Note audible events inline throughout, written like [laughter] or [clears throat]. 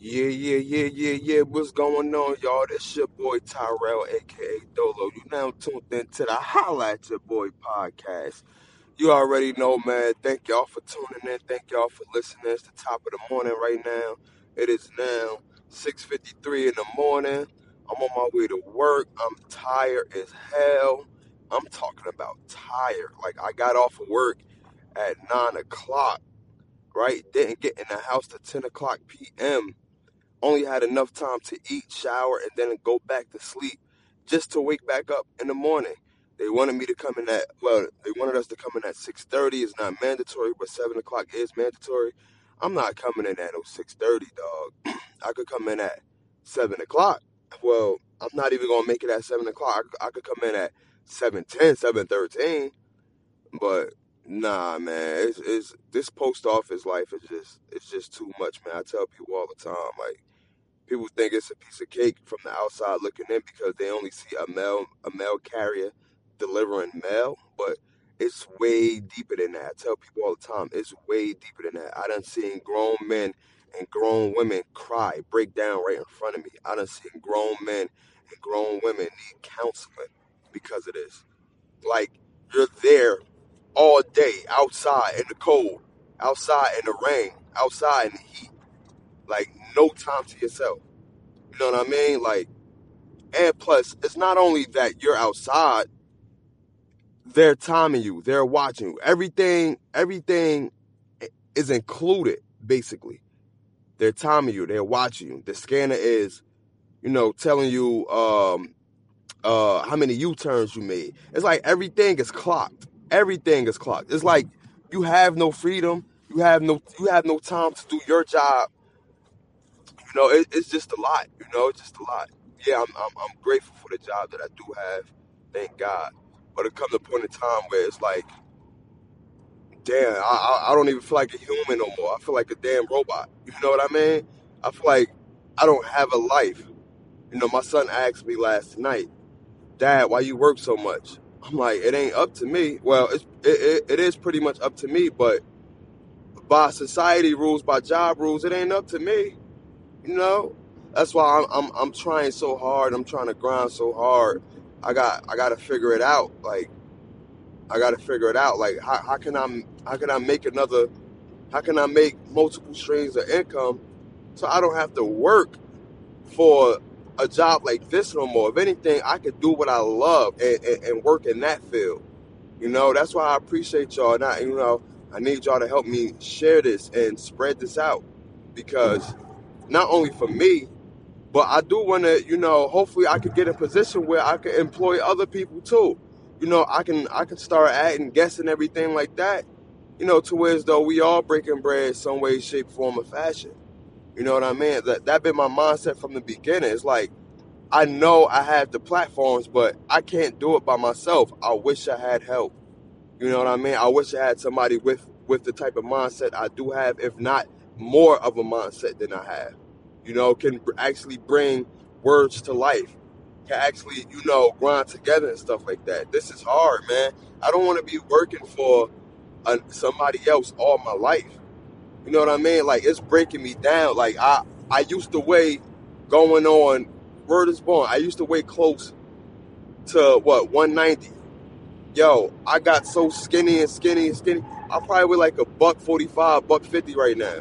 Yeah, yeah, yeah, yeah, yeah. What's going on, y'all? This your boy Tyrell, aka Dolo. You now tuned into the at Your Boy podcast. You already know, man. Thank y'all for tuning in. Thank y'all for listening. It's the top of the morning right now. It is now 6.53 in the morning. I'm on my way to work. I'm tired as hell. I'm talking about tired. Like, I got off of work at 9 o'clock, right? Didn't get in the house till 10 o'clock p.m only had enough time to eat, shower, and then go back to sleep just to wake back up in the morning. They wanted me to come in at well, they wanted us to come in at six thirty. It's not mandatory, but seven o'clock is mandatory. I'm not coming in at no six thirty, dog. [clears throat] I could come in at seven o'clock. Well, I'm not even gonna make it at seven o'clock. I, could come in at seven ten, seven thirteen, but nah, man. It's, it's this post office life is just it's just too much, man. I tell people all the time, like people think it's a piece of cake from the outside looking in because they only see a mail a mail carrier delivering mail, but it's way deeper than that. I tell people all the time, it's way deeper than that. I done seen grown men and grown women cry, break down right in front of me. I done seen grown men and grown women need counseling because of this. Like you're there all day outside in the cold, outside in the rain, outside in the heat. Like no time to yourself. You know what I mean? Like, and plus, it's not only that you're outside, they're timing you, they're watching you. Everything, everything is included, basically. They're timing you, they're watching you. The scanner is, you know, telling you um uh how many U-turns you made. It's like everything is clocked. Everything is clocked. It's like you have no freedom. You have no you have no time to do your job. You know, it, it's just a lot. You know, it's just a lot. Yeah, I'm, I'm I'm grateful for the job that I do have. Thank God. But it comes a point in time where it's like, damn, I, I I don't even feel like a human no more. I feel like a damn robot. You know what I mean? I feel like I don't have a life. You know, my son asked me last night, Dad, why you work so much? I'm like, it ain't up to me. Well, it's, it, it, it is pretty much up to me, but by society rules, by job rules, it ain't up to me. You know, that's why I'm, I'm I'm trying so hard. I'm trying to grind so hard. I got I got to figure it out. Like I got to figure it out. Like how, how can I how can I make another? How can I make multiple streams of income so I don't have to work for a job like this no more? If anything, I could do what I love and, and, and work in that field. You know, that's why I appreciate y'all. Not you know, I need y'all to help me share this and spread this out because not only for me, but I do want to, you know, hopefully I could get a position where I could employ other people too. You know, I can I can start adding guests and everything like that. You know, to where as though we all breaking bread some way, shape, form, or fashion. You know what I mean? That that been my mindset from the beginning. It's like I know I have the platforms, but I can't do it by myself. I wish I had help. You know what I mean? I wish I had somebody with with the type of mindset I do have, if not more of a mindset than I have. You know, can actually bring words to life. Can actually, you know, grind together and stuff like that. This is hard, man. I don't want to be working for uh, somebody else all my life. You know what I mean? Like it's breaking me down. Like I I used to weigh going on word is born. I used to weigh close to what 190 yo, I got so skinny and skinny and skinny. I probably weigh like a buck forty five, buck fifty right now.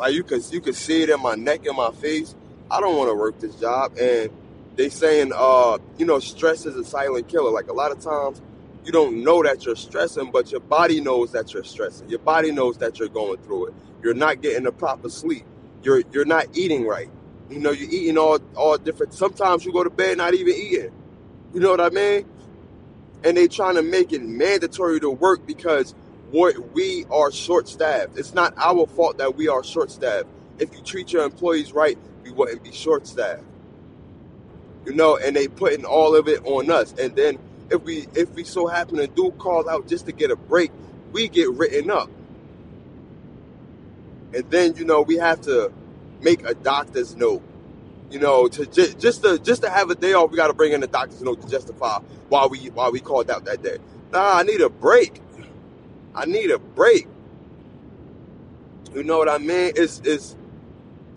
Like you could you could see it in my neck and my face. I don't want to work this job. And they saying uh, you know, stress is a silent killer. Like a lot of times you don't know that you're stressing, but your body knows that you're stressing. Your body knows that you're going through it. You're not getting the proper sleep. You're you're not eating right. You know, you're eating all all different sometimes you go to bed not even eating. You know what I mean? and they trying to make it mandatory to work because we we are short staffed. It's not our fault that we are short staffed. If you treat your employees right, we wouldn't be short staffed. You know, and they putting all of it on us. And then if we if we so happen to do call out just to get a break, we get written up. And then you know we have to make a doctor's note. You know, to just just to just to have a day off, we got to bring in a doctor's note to justify why we why we called out that day. Nah, I need a break. I need a break. You know what I mean? It's it's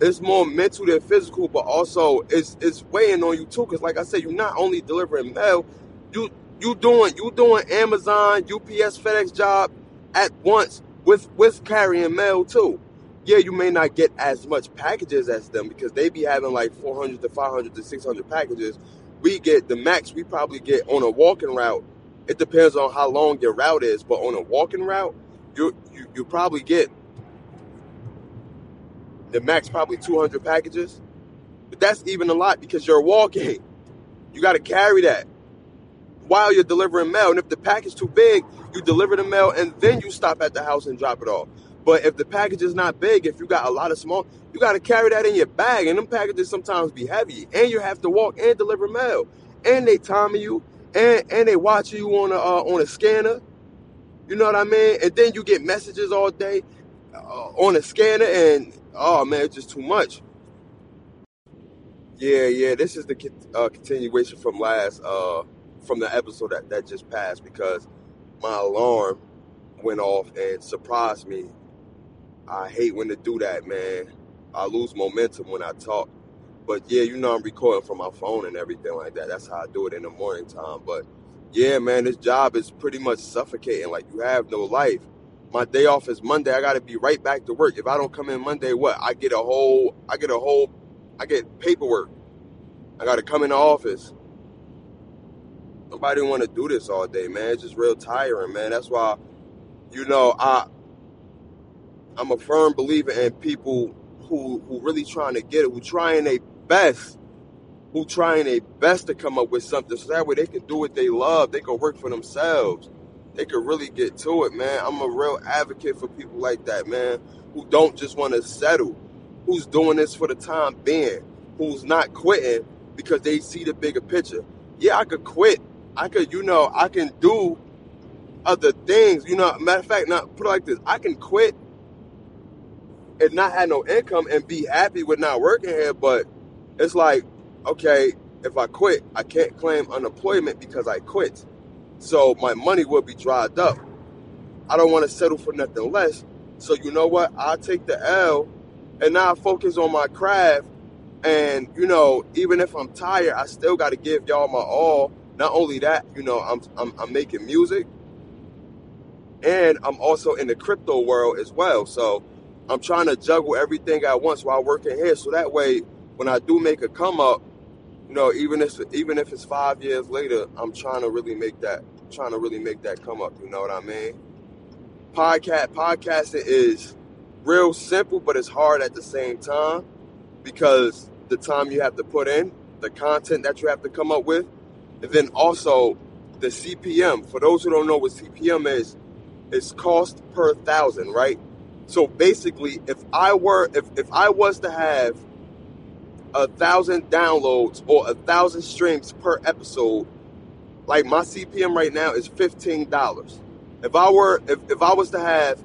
it's more mental than physical, but also it's it's weighing on you too. Cause like I said, you're not only delivering mail, you you doing you doing Amazon, UPS, FedEx job at once with with carrying mail too. Yeah, you may not get as much packages as them because they be having like 400 to 500 to 600 packages. We get the max we probably get on a walking route. It depends on how long your route is, but on a walking route, you you, you probably get the max probably 200 packages. But that's even a lot because you're walking. You got to carry that while you're delivering mail. And if the package is too big, you deliver the mail and then you stop at the house and drop it off. But if the package is not big, if you got a lot of small, you got to carry that in your bag. And them packages sometimes be heavy. And you have to walk and deliver mail. And they timing you. And, and they watch you on a, uh, on a scanner. You know what I mean? And then you get messages all day uh, on a scanner. And, oh, man, it's just too much. Yeah, yeah. This is the uh, continuation from last, uh, from the episode that, that just passed because my alarm went off and surprised me. I hate when to do that, man. I lose momentum when I talk. But yeah, you know I'm recording from my phone and everything like that. That's how I do it in the morning time. But yeah, man, this job is pretty much suffocating. Like you have no life. My day off is Monday. I gotta be right back to work. If I don't come in Monday, what? I get a whole I get a whole I get paperwork. I gotta come in the office. Nobody want to do this all day, man. It's just real tiring, man. That's why, you know, I I'm a firm believer in people who who really trying to get it, who trying their best, who trying their best to come up with something, so that way they can do what they love. They can work for themselves. They can really get to it, man. I'm a real advocate for people like that, man, who don't just want to settle, who's doing this for the time being, who's not quitting because they see the bigger picture. Yeah, I could quit I could, you know, I can do other things. You know, matter of fact, not put it like this: I can quit and not have no income and be happy with not working here. But it's like, okay, if I quit, I can't claim unemployment because I quit. So my money will be dried up. I don't want to settle for nothing less. So you know what? I take the L and now I focus on my craft. And you know, even if I'm tired, I still got to give y'all my all not only that, you know, I'm, I'm, I'm making music and I'm also in the crypto world as well. So I'm trying to juggle everything at once while working here. So that way, when I do make a come up, you know, even if even if it's five years later, I'm trying to really make that trying to really make that come up. You know what I mean? Podcast podcasting is real simple, but it's hard at the same time because the time you have to put in, the content that you have to come up with, and then also the CPM. For those who don't know what CPM is, it's cost per thousand, right? So basically, if I were if, if I was to have a thousand downloads or a thousand streams per episode, like my CPM right now is fifteen dollars. If I were if, if I was to have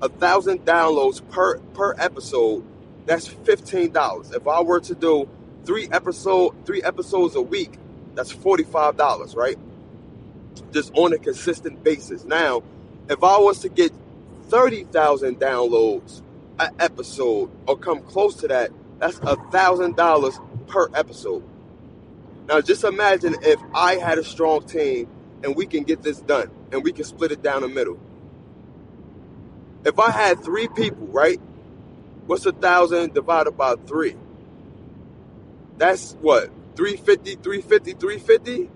a thousand downloads per per episode, that's fifteen dollars. If I were to do three episode three episodes a week, that's $45, right? Just on a consistent basis. Now, if I was to get 30,000 downloads an episode or come close to that, that's a $1,000 per episode. Now, just imagine if I had a strong team and we can get this done and we can split it down the middle. If I had three people, right? What's a thousand divided by three? That's what? 350, 350, 350?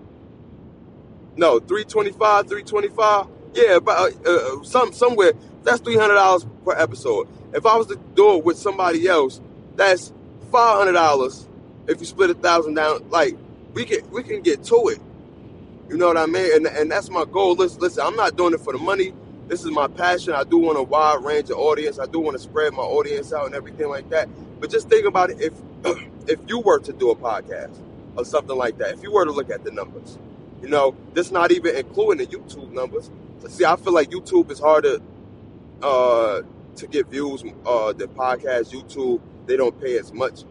No, 325, 325? Yeah, about uh, uh, some somewhere. That's three hundred dollars per episode. If I was to do it with somebody else, that's five hundred dollars. If you split a thousand down, like we can we can get to it. You know what I mean? And and that's my goal. Listen, listen, I'm not doing it for the money. This is my passion. I do want a wide range of audience. I do want to spread my audience out and everything like that. But just think about it. If [clears throat] if you were to do a podcast, or something like that. If you were to look at the numbers, you know, this not even including the YouTube numbers. See, I feel like YouTube is harder uh, to get views uh, than podcast. YouTube, they don't pay as much.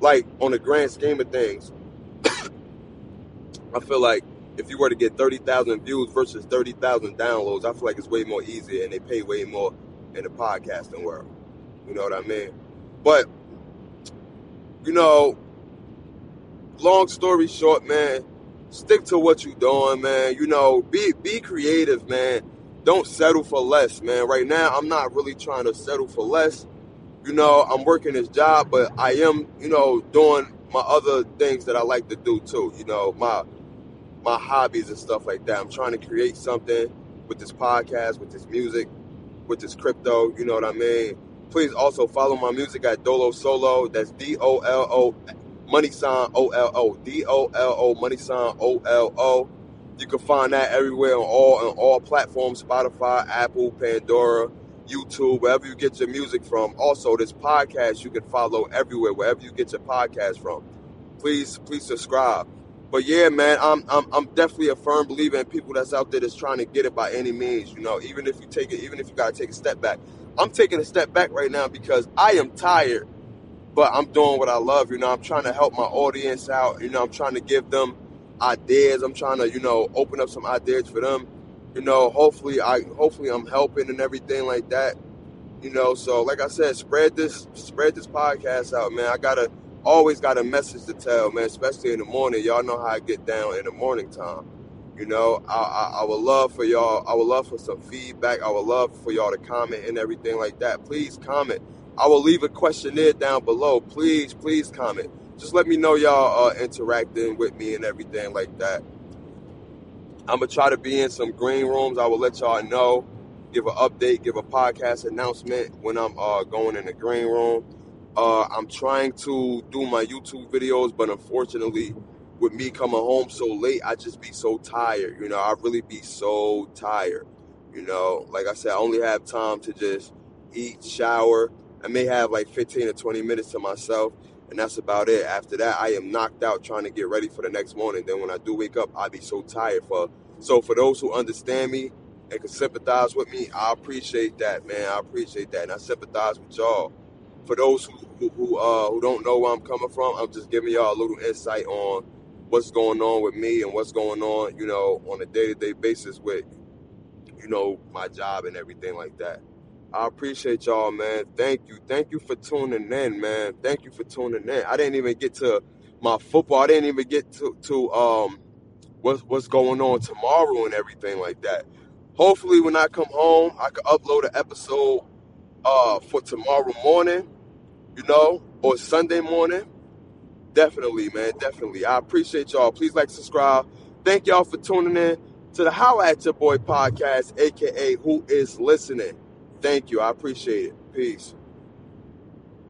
Like on the grand scheme of things, I feel like if you were to get 30,000 views versus 30,000 downloads, I feel like it's way more easier and they pay way more in the podcasting world. You know what I mean? But you know, long story short, man, stick to what you're doing, man. You know, be be creative, man. Don't settle for less, man. Right now, I'm not really trying to settle for less. You know, I'm working this job, but I am, you know, doing my other things that I like to do too. You know, my my hobbies and stuff like that. I'm trying to create something with this podcast, with this music, with this crypto. You know what I mean? Please also follow my music at Dolo Solo. That's D O L O money sign O L O D O L O money sign O L O. You can find that everywhere on all on all platforms: Spotify, Apple, Pandora, YouTube, wherever you get your music from. Also, this podcast you can follow everywhere, wherever you get your podcast from. Please, please subscribe. But yeah, man, I'm I'm I'm definitely a firm believer in people that's out there that's trying to get it by any means. You know, even if you take it, even if you gotta take a step back. I'm taking a step back right now because I am tired, but I'm doing what I love. You know, I'm trying to help my audience out. You know, I'm trying to give them ideas. I'm trying to, you know, open up some ideas for them. You know, hopefully I hopefully I'm helping and everything like that. You know, so like I said, spread this spread this podcast out, man. I gotta always got a message to tell, man, especially in the morning. Y'all know how I get down in the morning time. You know, I, I, I would love for y'all, I would love for some feedback. I would love for y'all to comment and everything like that. Please comment. I will leave a questionnaire down below. Please, please comment. Just let me know y'all uh, interacting with me and everything like that. I'm gonna try to be in some green rooms. I will let y'all know, give an update, give a podcast announcement when I'm uh, going in the green room. Uh, I'm trying to do my YouTube videos, but unfortunately, with me coming home so late, I just be so tired. You know, I really be so tired. You know, like I said, I only have time to just eat, shower. I may have like 15 or 20 minutes to myself, and that's about it. After that, I am knocked out trying to get ready for the next morning. Then when I do wake up, I be so tired. For so for those who understand me and can sympathize with me, I appreciate that, man. I appreciate that, and I sympathize with y'all for those who who who, uh, who don't know where I'm coming from, I'm just giving y'all a little insight on what's going on with me and what's going on, you know, on a day to day basis with, you know, my job and everything like that. I appreciate y'all, man. Thank you. Thank you for tuning in, man. Thank you for tuning in. I didn't even get to my football. I didn't even get to, to um what's what's going on tomorrow and everything like that. Hopefully when I come home, I can upload an episode uh for tomorrow morning, you know, or Sunday morning. Definitely, man. Definitely. I appreciate y'all. Please like, subscribe. Thank y'all for tuning in to the Holla at Your Boy podcast, aka Who Is Listening. Thank you. I appreciate it. Peace.